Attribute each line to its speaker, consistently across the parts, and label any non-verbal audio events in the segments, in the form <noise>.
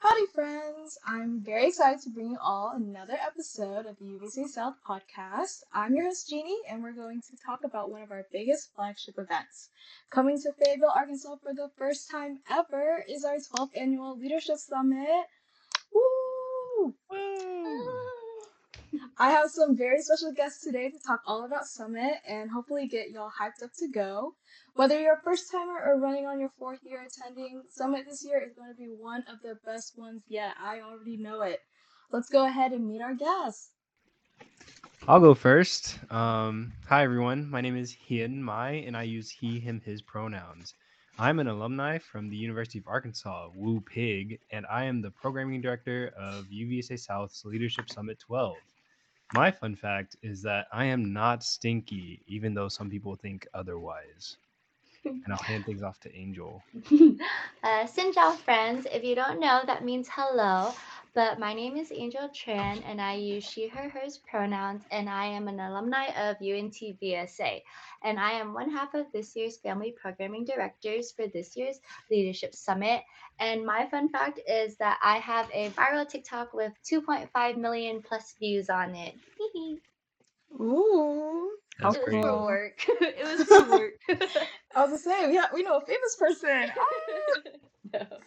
Speaker 1: Howdy, friends! I'm very excited to bring you all another episode of the UVSA South podcast. I'm your host, Jeannie, and we're going to talk about one of our biggest flagship events. Coming to Fayetteville, Arkansas for the first time ever is our 12th annual Leadership Summit. Woo! <laughs> I have some very special guests today to talk all about Summit and hopefully get y'all hyped up to go. Whether you're a first timer or running on your fourth year attending, Summit this year is going to be one of the best ones yet. I already know it. Let's go ahead and meet our guests.
Speaker 2: I'll go first. Um, hi, everyone. My name is Hien Mai, and I use he, him, his pronouns. I'm an alumni from the University of Arkansas, Woo Pig, and I am the programming director of UVSA South's Leadership Summit 12. My fun fact is that I am not stinky, even though some people think otherwise. <laughs> And I'll hand things off to Angel. <laughs>
Speaker 3: uh, Xin friends. If you don't know, that means hello. But my name is Angel Tran, and I use she, her, hers pronouns, and I am an alumni of UNT VSA. And I am one half of this year's family programming directors for this year's Leadership Summit. And my fun fact is that I have a viral TikTok with 2.5 million plus views on it.
Speaker 1: Ooh.
Speaker 3: That's it was cool. for work. <laughs> it was <laughs> for work.
Speaker 1: I was the same. Yeah, we know a famous person. <laughs> Ah. no.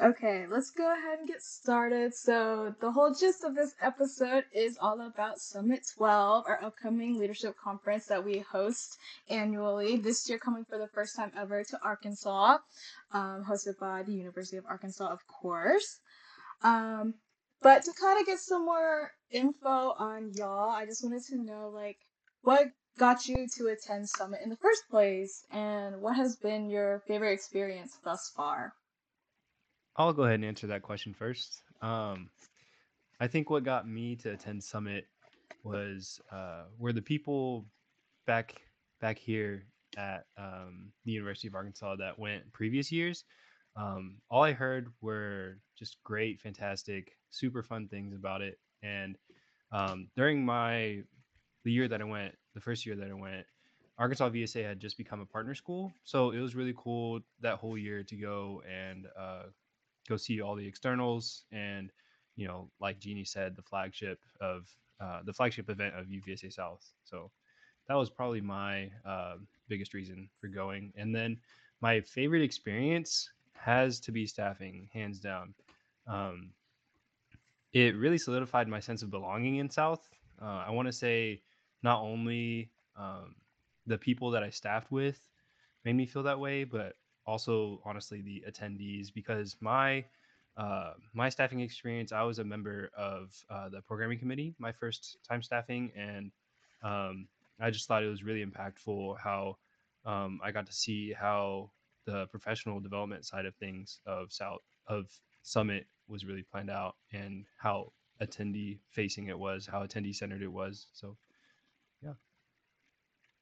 Speaker 1: Okay, let's go ahead and get started. So, the whole gist of this episode is all about Summit 12, our upcoming leadership conference that we host annually. This year, coming for the first time ever to Arkansas, um, hosted by the University of Arkansas, of course. Um, but to kind of get some more info on y'all, I just wanted to know like what got you to attend Summit in the first place, and what has been your favorite experience thus far?
Speaker 2: I'll go ahead and answer that question first. Um, I think what got me to attend Summit was uh, were the people back back here at um, the University of Arkansas that went previous years. Um, all I heard were just great, fantastic, super fun things about it. And um, during my the year that I went, the first year that I went, Arkansas VSA had just become a partner school, so it was really cool that whole year to go and uh, go see all the externals and you know like jeannie said the flagship of uh, the flagship event of uvsa south. So that was probably my uh, biggest reason for going. And then my favorite experience has to be staffing hands down. Um, it really solidified my sense of belonging in south. Uh, i want to say not only um, the people that i staffed with made me feel that way but also honestly the attendees because my uh, my staffing experience, I was a member of uh, the programming committee my first time staffing, and um, I just thought it was really impactful how um, I got to see how the professional development side of things of South of Summit was really planned out, and how attendee facing it was, how attendee centered it was. So.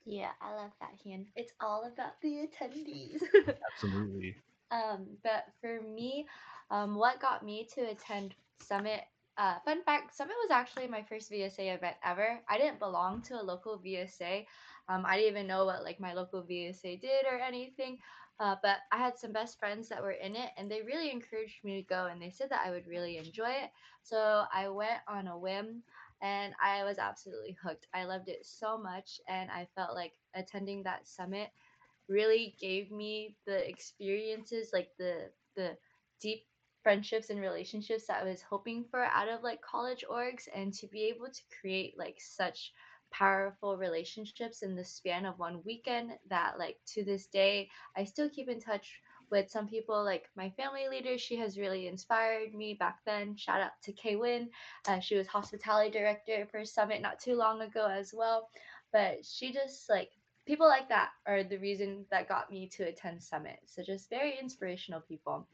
Speaker 3: Yeah, I love that, Hien. It's all about the attendees. <laughs>
Speaker 2: Absolutely.
Speaker 3: Um, but for me, um, what got me to attend Summit? Uh, fun fact: Summit was actually my first VSA event ever. I didn't belong to a local VSA. Um, I didn't even know what like my local VSA did or anything. Uh, but I had some best friends that were in it, and they really encouraged me to go, and they said that I would really enjoy it. So I went on a whim and I was absolutely hooked. I loved it so much, and I felt like attending that summit really gave me the experiences, like the the deep friendships and relationships that I was hoping for out of like college orgs, and to be able to create like such powerful relationships in the span of one weekend that like to this day I still keep in touch with some people like my family leader. She has really inspired me back then. Shout out to Kay Win. Uh, she was hospitality director for Summit not too long ago as well. But she just like people like that are the reason that got me to attend Summit. So just very inspirational people.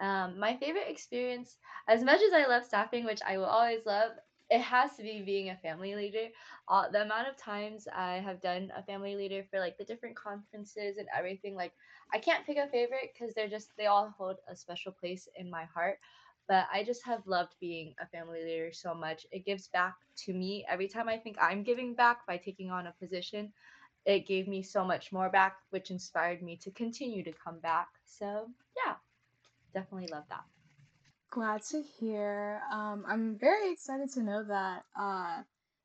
Speaker 3: Um, my favorite experience, as much as I love staffing, which I will always love, it has to be being a family leader. Uh, the amount of times I have done a family leader for like the different conferences and everything, like I can't pick a favorite because they're just they all hold a special place in my heart. But I just have loved being a family leader so much. It gives back to me every time I think I'm giving back by taking on a position. It gave me so much more back, which inspired me to continue to come back. So yeah, definitely love that.
Speaker 1: Glad to hear. Um, I'm very excited to know that uh,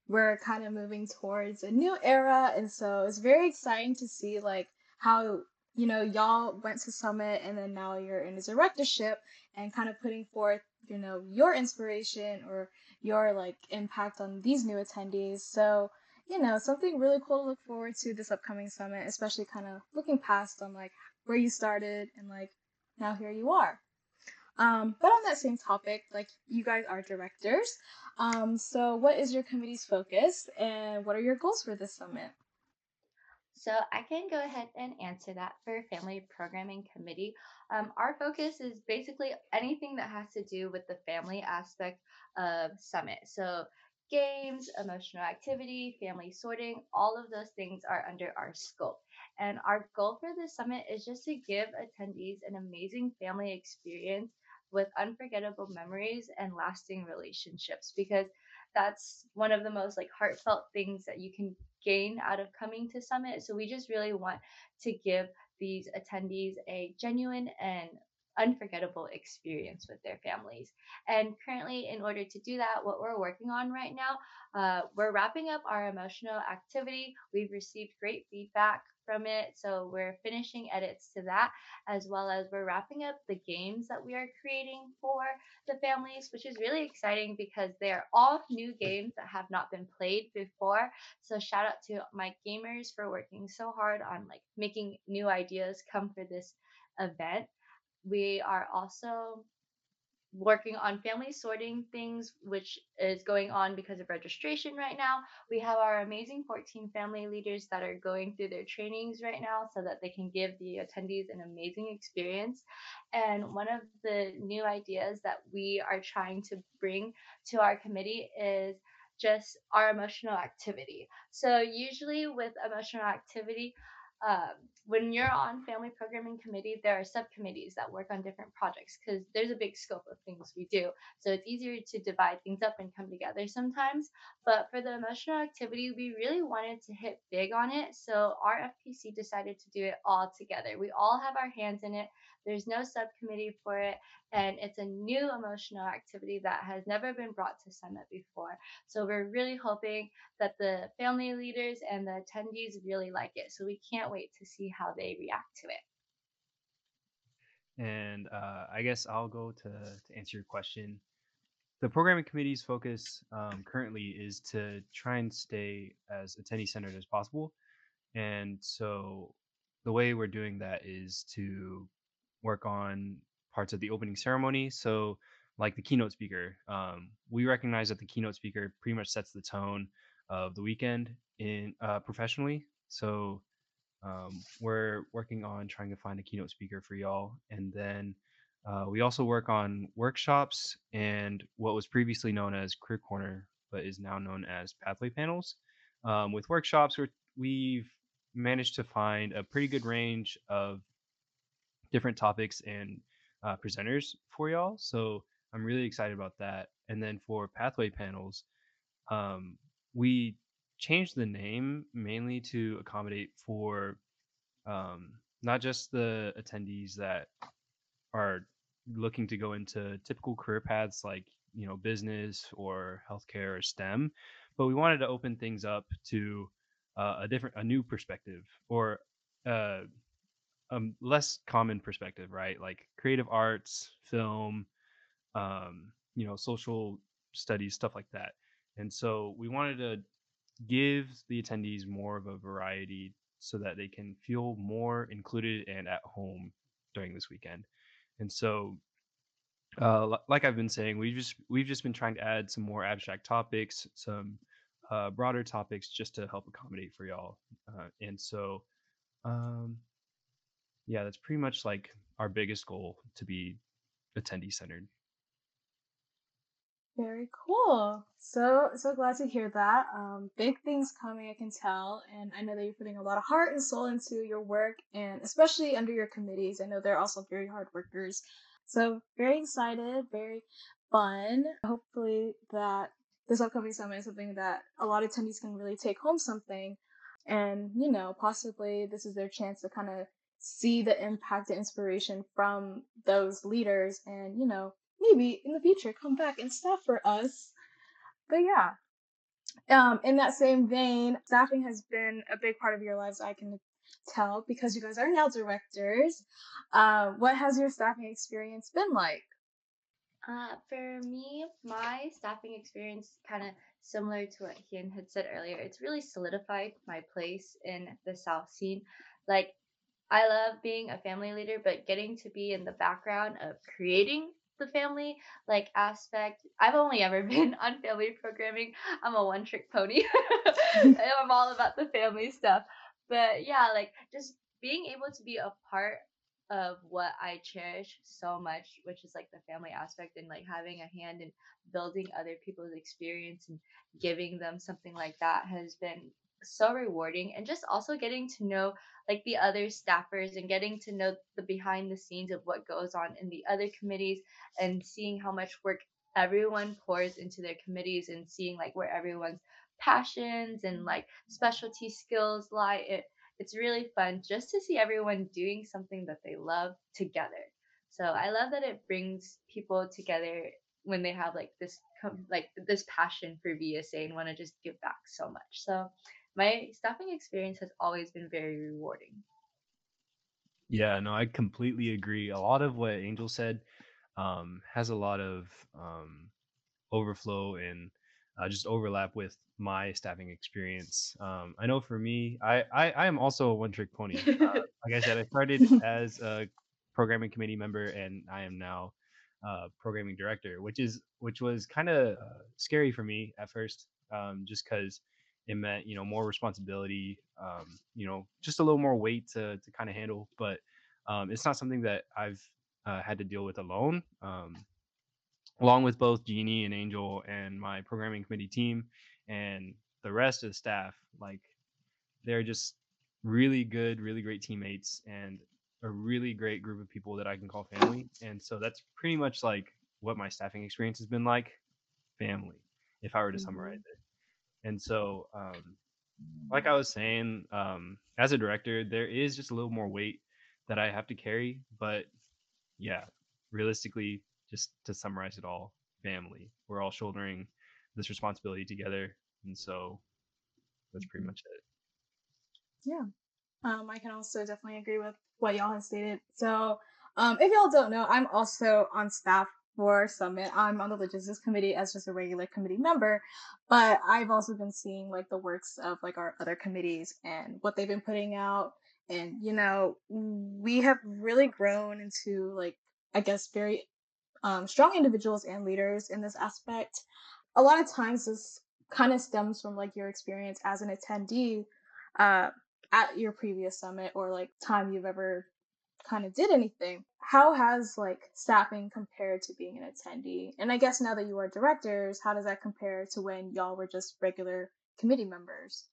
Speaker 1: we're kind of moving towards a new era, and so it's very exciting to see like how you know y'all went to Summit, and then now you're in a directorship, and kind of putting forth you know your inspiration or your like impact on these new attendees. So you know something really cool to look forward to this upcoming summit, especially kind of looking past on like where you started and like now here you are. Um, but on that same topic, like you guys are directors. Um, so what is your committee's focus and what are your goals for this summit?
Speaker 3: So I can go ahead and answer that for Family Programming Committee. Um, our focus is basically anything that has to do with the family aspect of Summit. So games, emotional activity, family sorting, all of those things are under our scope. And our goal for this summit is just to give attendees an amazing family experience with unforgettable memories and lasting relationships because that's one of the most like heartfelt things that you can gain out of coming to summit so we just really want to give these attendees a genuine and unforgettable experience with their families. And currently, in order to do that, what we're working on right now, uh, we're wrapping up our emotional activity. We've received great feedback from it. So we're finishing edits to that, as well as we're wrapping up the games that we are creating for the families, which is really exciting because they're all new games that have not been played before. So shout out to my gamers for working so hard on like making new ideas come for this event. We are also working on family sorting things, which is going on because of registration right now. We have our amazing 14 family leaders that are going through their trainings right now so that they can give the attendees an amazing experience. And one of the new ideas that we are trying to bring to our committee is just our emotional activity. So, usually with emotional activity, um, when you're on family programming committee, there are subcommittees that work on different projects because there's a big scope of things we do. So it's easier to divide things up and come together sometimes. But for the emotional activity, we really wanted to hit big on it. So our FPC decided to do it all together. We all have our hands in it. There's no subcommittee for it, and it's a new emotional activity that has never been brought to Summit before. So we're really hoping that the family leaders and the attendees really like it. So we can't wait to see how they react to
Speaker 2: it. And uh, I guess I'll go to, to answer your question. The programming committee's focus um, currently is to try and stay as attendee centered as possible. And so the way we're doing that is to work on parts of the opening ceremony. So, like the keynote speaker, um, we recognize that the keynote speaker pretty much sets the tone of the weekend in uh, professionally. So, um, we're working on trying to find a keynote speaker for y'all, and then uh, we also work on workshops and what was previously known as Career Corner, but is now known as Pathway Panels. Um, with workshops, we've managed to find a pretty good range of different topics and uh, presenters for y'all. So I'm really excited about that. And then for pathway panels, um, we changed the name mainly to accommodate for um, not just the attendees that are looking to go into typical career paths like you know business or healthcare or STEM, but we wanted to open things up to uh, a different, a new perspective or uh, a less common perspective, right? Like creative arts, film, um, you know, social studies, stuff like that. And so we wanted to give the attendees more of a variety so that they can feel more included and at home during this weekend. And so uh, like I've been saying, we just we've just been trying to add some more abstract topics, some uh, broader topics, just to help accommodate for y'all. Uh, and so, um, yeah, that's pretty much like our biggest goal to be attendee centered.
Speaker 1: Very cool. So so glad to hear that. Um, big things coming, I can tell, and I know that you're putting a lot of heart and soul into your work, and especially under your committees. I know they're also very hard workers. So very excited, very fun. Hopefully that this upcoming summit is something that a lot of attendees can really take home something, and you know possibly this is their chance to kind of see the impact and inspiration from those leaders and, you know, maybe in the future come back and staff for us. But yeah, um, in that same vein, staffing has been a big part of your lives. I can tell because you guys are now directors. Uh, what has your staffing experience been like?
Speaker 3: Uh, for me, my staffing experience kind of similar to what Hien had said earlier. It's really solidified my place in the South scene. Like, I love being a family leader, but getting to be in the background of creating the family like aspect. I've only ever <laughs> been on family programming. I'm a one trick pony. <laughs> I'm all about the family stuff. But yeah, like just being able to be a part of what I cherish so much, which is like the family aspect and like having a hand in building other people's experience and giving them something like that has been so rewarding and just also getting to know like the other staffers and getting to know the behind the scenes of what goes on in the other committees and seeing how much work everyone pours into their committees and seeing like where everyone's passions and like specialty skills lie it it's really fun just to see everyone doing something that they love together. So i love that it brings people together when they have like this like this passion for vsa and want to just give back so much. So my staffing experience has always been very rewarding.
Speaker 2: Yeah, no, I completely agree. A lot of what Angel said um, has a lot of um, overflow and uh, just overlap with my staffing experience. Um, I know for me, I, I, I am also a one trick pony. Uh, <laughs> like I said, I started <laughs> as a programming committee member, and I am now uh, programming director, which is which was kind of uh, scary for me at first, um, just because it meant you know more responsibility um, you know just a little more weight to, to kind of handle but um, it's not something that i've uh, had to deal with alone um, along with both jeannie and angel and my programming committee team and the rest of the staff like they're just really good really great teammates and a really great group of people that i can call family and so that's pretty much like what my staffing experience has been like family if i were to mm-hmm. summarize it and so, um, like I was saying, um, as a director, there is just a little more weight that I have to carry. But yeah, realistically, just to summarize it all, family. We're all shouldering this responsibility together. And so that's pretty mm-hmm. much it.
Speaker 1: Yeah. Um, I can also definitely agree with what y'all have stated. So, um, if y'all don't know, I'm also on staff for Summit. I'm on the logistics committee as just a regular committee member, but I've also been seeing like the works of like our other committees and what they've been putting out. And, you know, we have really grown into like, I guess, very um, strong individuals and leaders in this aspect. A lot of times this kind of stems from like your experience as an attendee uh, at your previous summit or like time you've ever kind of did anything. How has like staffing compared to being an attendee? And I guess now that you are directors, how does that compare to when y'all were just regular committee members?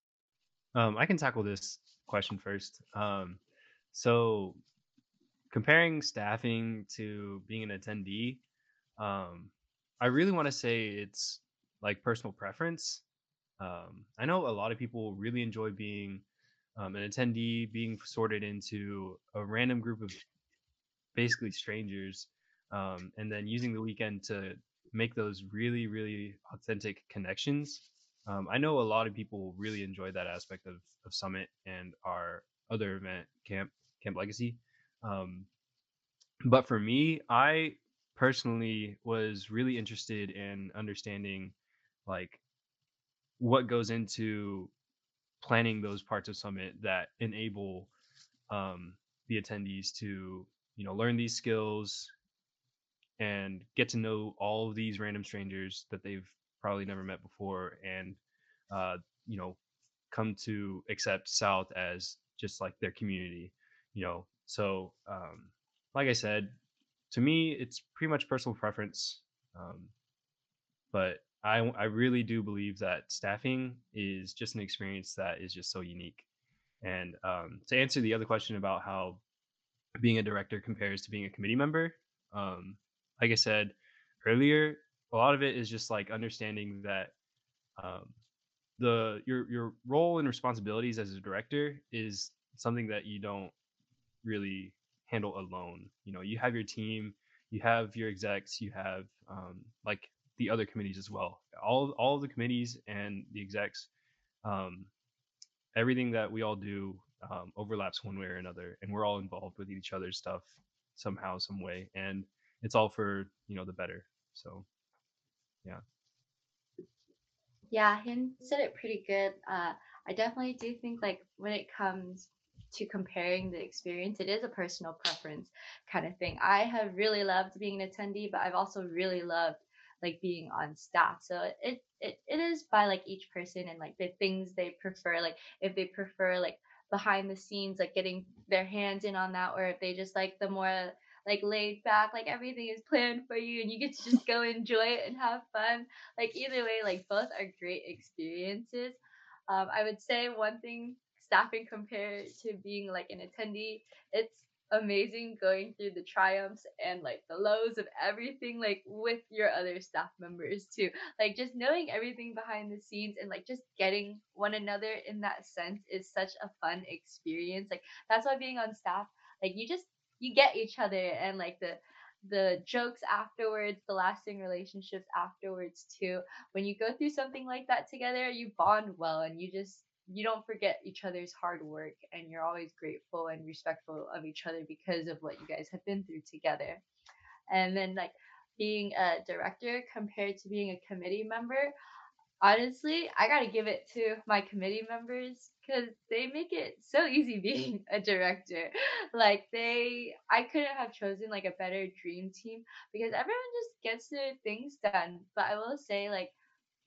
Speaker 2: Um, I can tackle this question first. Um, so comparing staffing to being an attendee, um, I really want to say it's like personal preference. Um, I know a lot of people really enjoy being um, an attendee being sorted into a random group of basically strangers, um, and then using the weekend to make those really, really authentic connections. Um, I know a lot of people really enjoy that aspect of, of Summit and our other event, Camp Camp Legacy. Um, but for me, I personally was really interested in understanding like what goes into planning those parts of summit that enable um, the attendees to you know learn these skills and get to know all of these random strangers that they've probably never met before and uh, you know come to accept south as just like their community you know? So um, like i said to me it's pretty much personal preference um, but I I really do believe that staffing is just an experience that is just so unique. And um, to answer the other question about how being a director compares to being a committee member, um, like I said earlier, a lot of it is just like understanding that um, the your your role and responsibilities as a director is something that you don't really handle alone. You know, you have your team, you have your execs, you have um, like the other committees as well. All all of the committees and the execs, um, everything that we all do um, overlaps one way or another, and we're all involved with each other's stuff somehow, some way, and it's all for you know the better. So, yeah.
Speaker 3: Yeah, Hien said it pretty good. Uh, I definitely do think like when it comes to comparing the experience, it is a personal preference kind of thing. I have really loved being an attendee, but I've also really loved like being on staff. So it it, it is by like each person and like the things they prefer. Like if they prefer like behind the scenes, like getting their hands in on that, or if they just like the more like laid back, like everything is planned for you and you get to just go enjoy it and have fun. Like either way, like both are great experiences. Um, I would say one thing staffing compared to being like an attendee, it's amazing going through the triumphs and like the lows of everything like with your other staff members too like just knowing everything behind the scenes and like just getting one another in that sense is such a fun experience like that's why being on staff like you just you get each other and like the the jokes afterwards, the lasting relationships afterwards too. When you go through something like that together, you bond well and you just you don't forget each other's hard work and you're always grateful and respectful of each other because of what you guys have been through together. And then like being a director compared to being a committee member, honestly, I got to give it to my committee members cuz they make it so easy <laughs> being a director. Like they I couldn't have chosen like a better dream team because everyone just gets their things done. But I will say like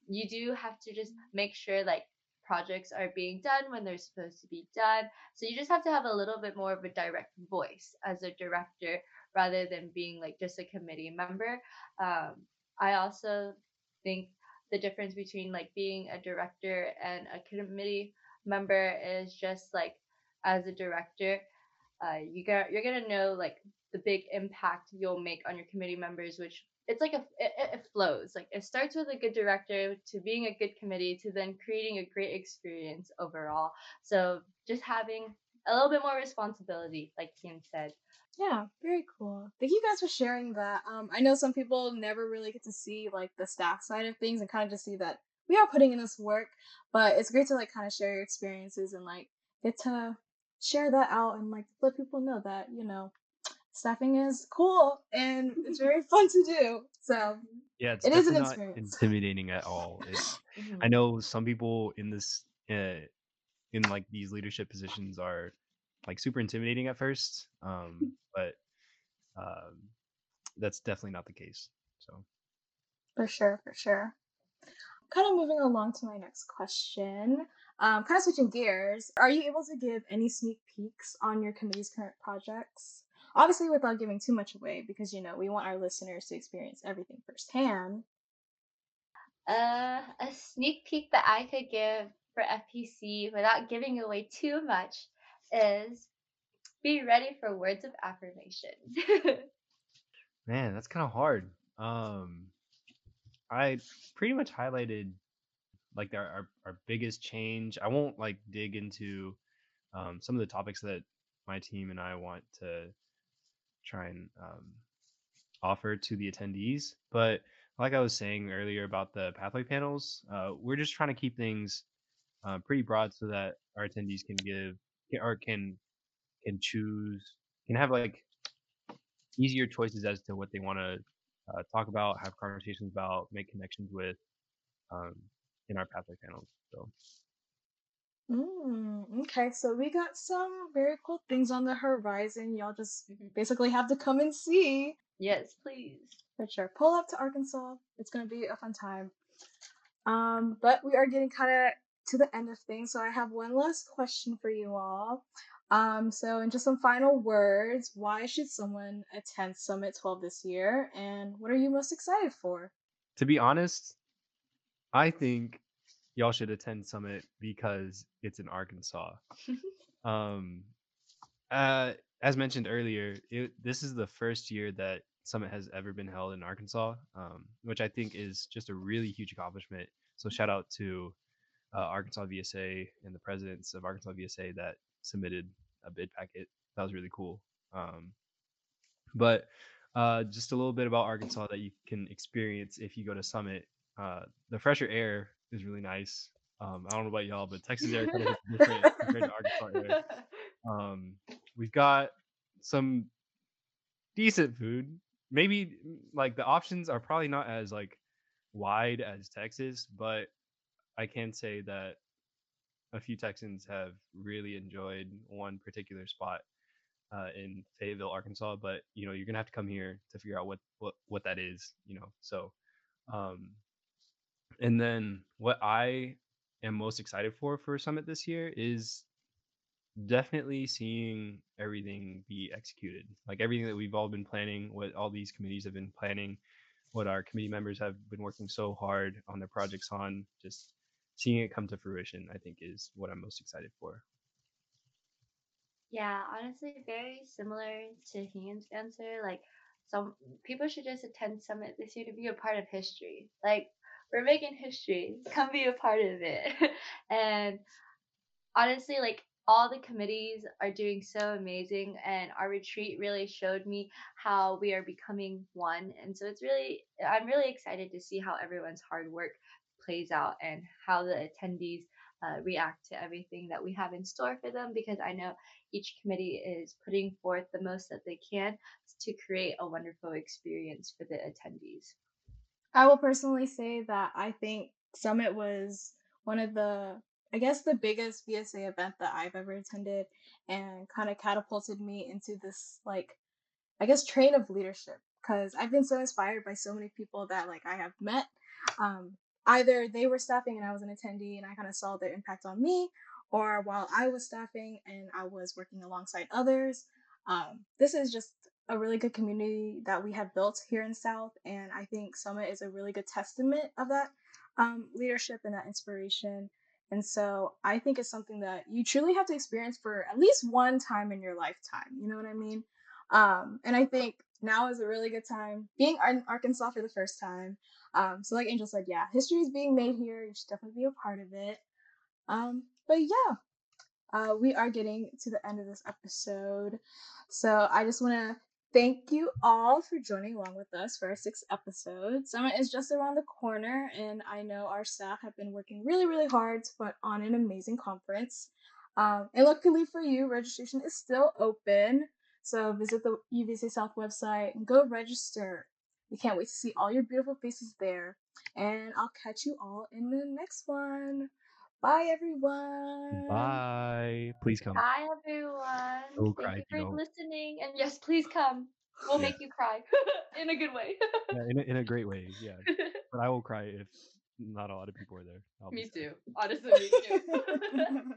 Speaker 3: you do have to just make sure like projects are being done when they're supposed to be done. So you just have to have a little bit more of a direct voice as a director rather than being like just a committee member. Um, I also think the difference between like being a director and a committee member is just like as a director, uh, you got you're gonna know like the big impact you'll make on your committee members, which it's like a it, it flows like it starts with a good director to being a good committee to then creating a great experience overall. So just having a little bit more responsibility like kim said.
Speaker 1: Yeah very cool. Thank you guys for sharing that. Um i know some people never really get to see like the staff side of things and kind of just see that we are putting in this work but it's great to like kind of share your experiences and like get to share that out and like let people know that you know staffing is cool and it's very fun to do. So
Speaker 2: yeah, it's it is an not experience. intimidating at all. <laughs> mm-hmm. I know some people in this uh, in like these leadership positions are like super intimidating at first, um, <laughs> but um, that's definitely not the case. So
Speaker 1: for sure, for sure. Kind of moving along to my next question. Um, kind of switching gears, are you able to give any sneak peeks on your committee's current projects? Obviously without giving too much away because you know we want our listeners to experience everything firsthand.
Speaker 3: Uh, a sneak peek that i could give for fpc without giving away too much is be ready for words of affirmation. <laughs>
Speaker 2: Man that's kind of hard. Um i pretty much highlighted like our, our, our biggest change. I won't like dig into um, some of the topics that my team and i want to try and um, offer to the attendees. But like I was saying earlier about the pathway panels, uh, we're just trying to keep things uh, pretty broad so that our attendees can give or can can choose can have like easier choices as to what they want to uh, talk about, have conversations about, make connections with um, in our pathway panels. So
Speaker 1: Mm, okay, so we got some very cool things on the horizon. Y'all just mm-hmm. basically have to come and see.
Speaker 3: Yes, please.
Speaker 1: For sure. Pull up to Arkansas. It's gonna be a fun time. Um, but we are getting kind of to the end of things, so I have one last question for you all. Um, so in just some final words, why should someone attend Summit 12 this year, and what are you most excited for?
Speaker 2: To be honest, I think y'all should attend Summit because it's in Arkansas. <laughs> um, uh, as mentioned earlier, it, this is the first year that Summit has ever been held in Arkansas, um, which I think is just a really huge accomplishment. So shout out to uh, Arkansas VSA and the presidents of Arkansas VSA that submitted a bid packet. That was really cool. Um, but uh, just a little bit about Arkansas that you can experience if you go to Summit. Uh, the fresher air is really nice. Um, I don't know about y'all, but Texas air kind of different compared to Arkansas air. <laughs> Um, we've got some decent food. Maybe like the options are probably not as like wide as Texas, but I can say that a few Texans have really enjoyed one particular spot uh, in Fayetteville, Arkansas. But you know, you're gonna have to come here to figure out what what what that is. You know, so um, and then what I am most excited for for Summit this year is definitely seeing everything be executed. Like everything that we've all been planning, what all these committees have been planning, what our committee members have been working so hard on their projects on, just seeing it come to fruition, I think is what I'm most excited for.
Speaker 3: Yeah, honestly, very similar to Hien's answer. Like, some people should just attend Summit this year to be a part of history. Like, we're making history. Come be a part of it. <laughs> and honestly, like, all the committees are doing so amazing and our retreat really showed me how we are becoming one and so it's really i'm really excited to see how everyone's hard work plays out and how the attendees uh, react to everything that we have in store for them because i know each committee is putting forth the most that they can to create a wonderful experience for the attendees
Speaker 1: i will personally say that i think summit was one of the I guess the biggest VSA event that I've ever attended and kind of catapulted me into this like I guess train of leadership because I've been so inspired by so many people that like I have met. Um, either they were staffing and I was an attendee and I kind of saw their impact on me, or while I was staffing and I was working alongside others. Um, this is just a really good community that we have built here in South, and I think Summit is a really good testament of that um, leadership and that inspiration. And so I think it's something that you truly have to experience for at least one time in your lifetime. You know what I mean? Um, and I think now is a really good time being in Arkansas for the first time. Um, so, like Angel said, yeah, history is being made here. You should definitely be a part of it. Um, but yeah, uh, we are getting to the end of this episode. So, I just want to Thank you all for joining along with us for our sixth episode. Summit is just around the corner, and I know our staff have been working really, really hard to put on an amazing conference. Um, and luckily for you, registration is still open. So visit the UVSA South website and go register. We can't wait to see all your beautiful faces there. And I'll catch you all in the next one. Bye, everyone.
Speaker 2: Bye. Please come.
Speaker 3: Bye, everyone.
Speaker 2: Oh,
Speaker 3: Thank
Speaker 2: cry,
Speaker 3: you for
Speaker 2: you know.
Speaker 3: listening. And yes, please come. We'll
Speaker 2: Yeah.
Speaker 3: make you cry <laughs> in a good way.
Speaker 2: Yeah, in a, in a great way. Yeah, <laughs> but I will cry if not a lot of people are there. I'll
Speaker 3: me too. Honestly, me too. <laughs>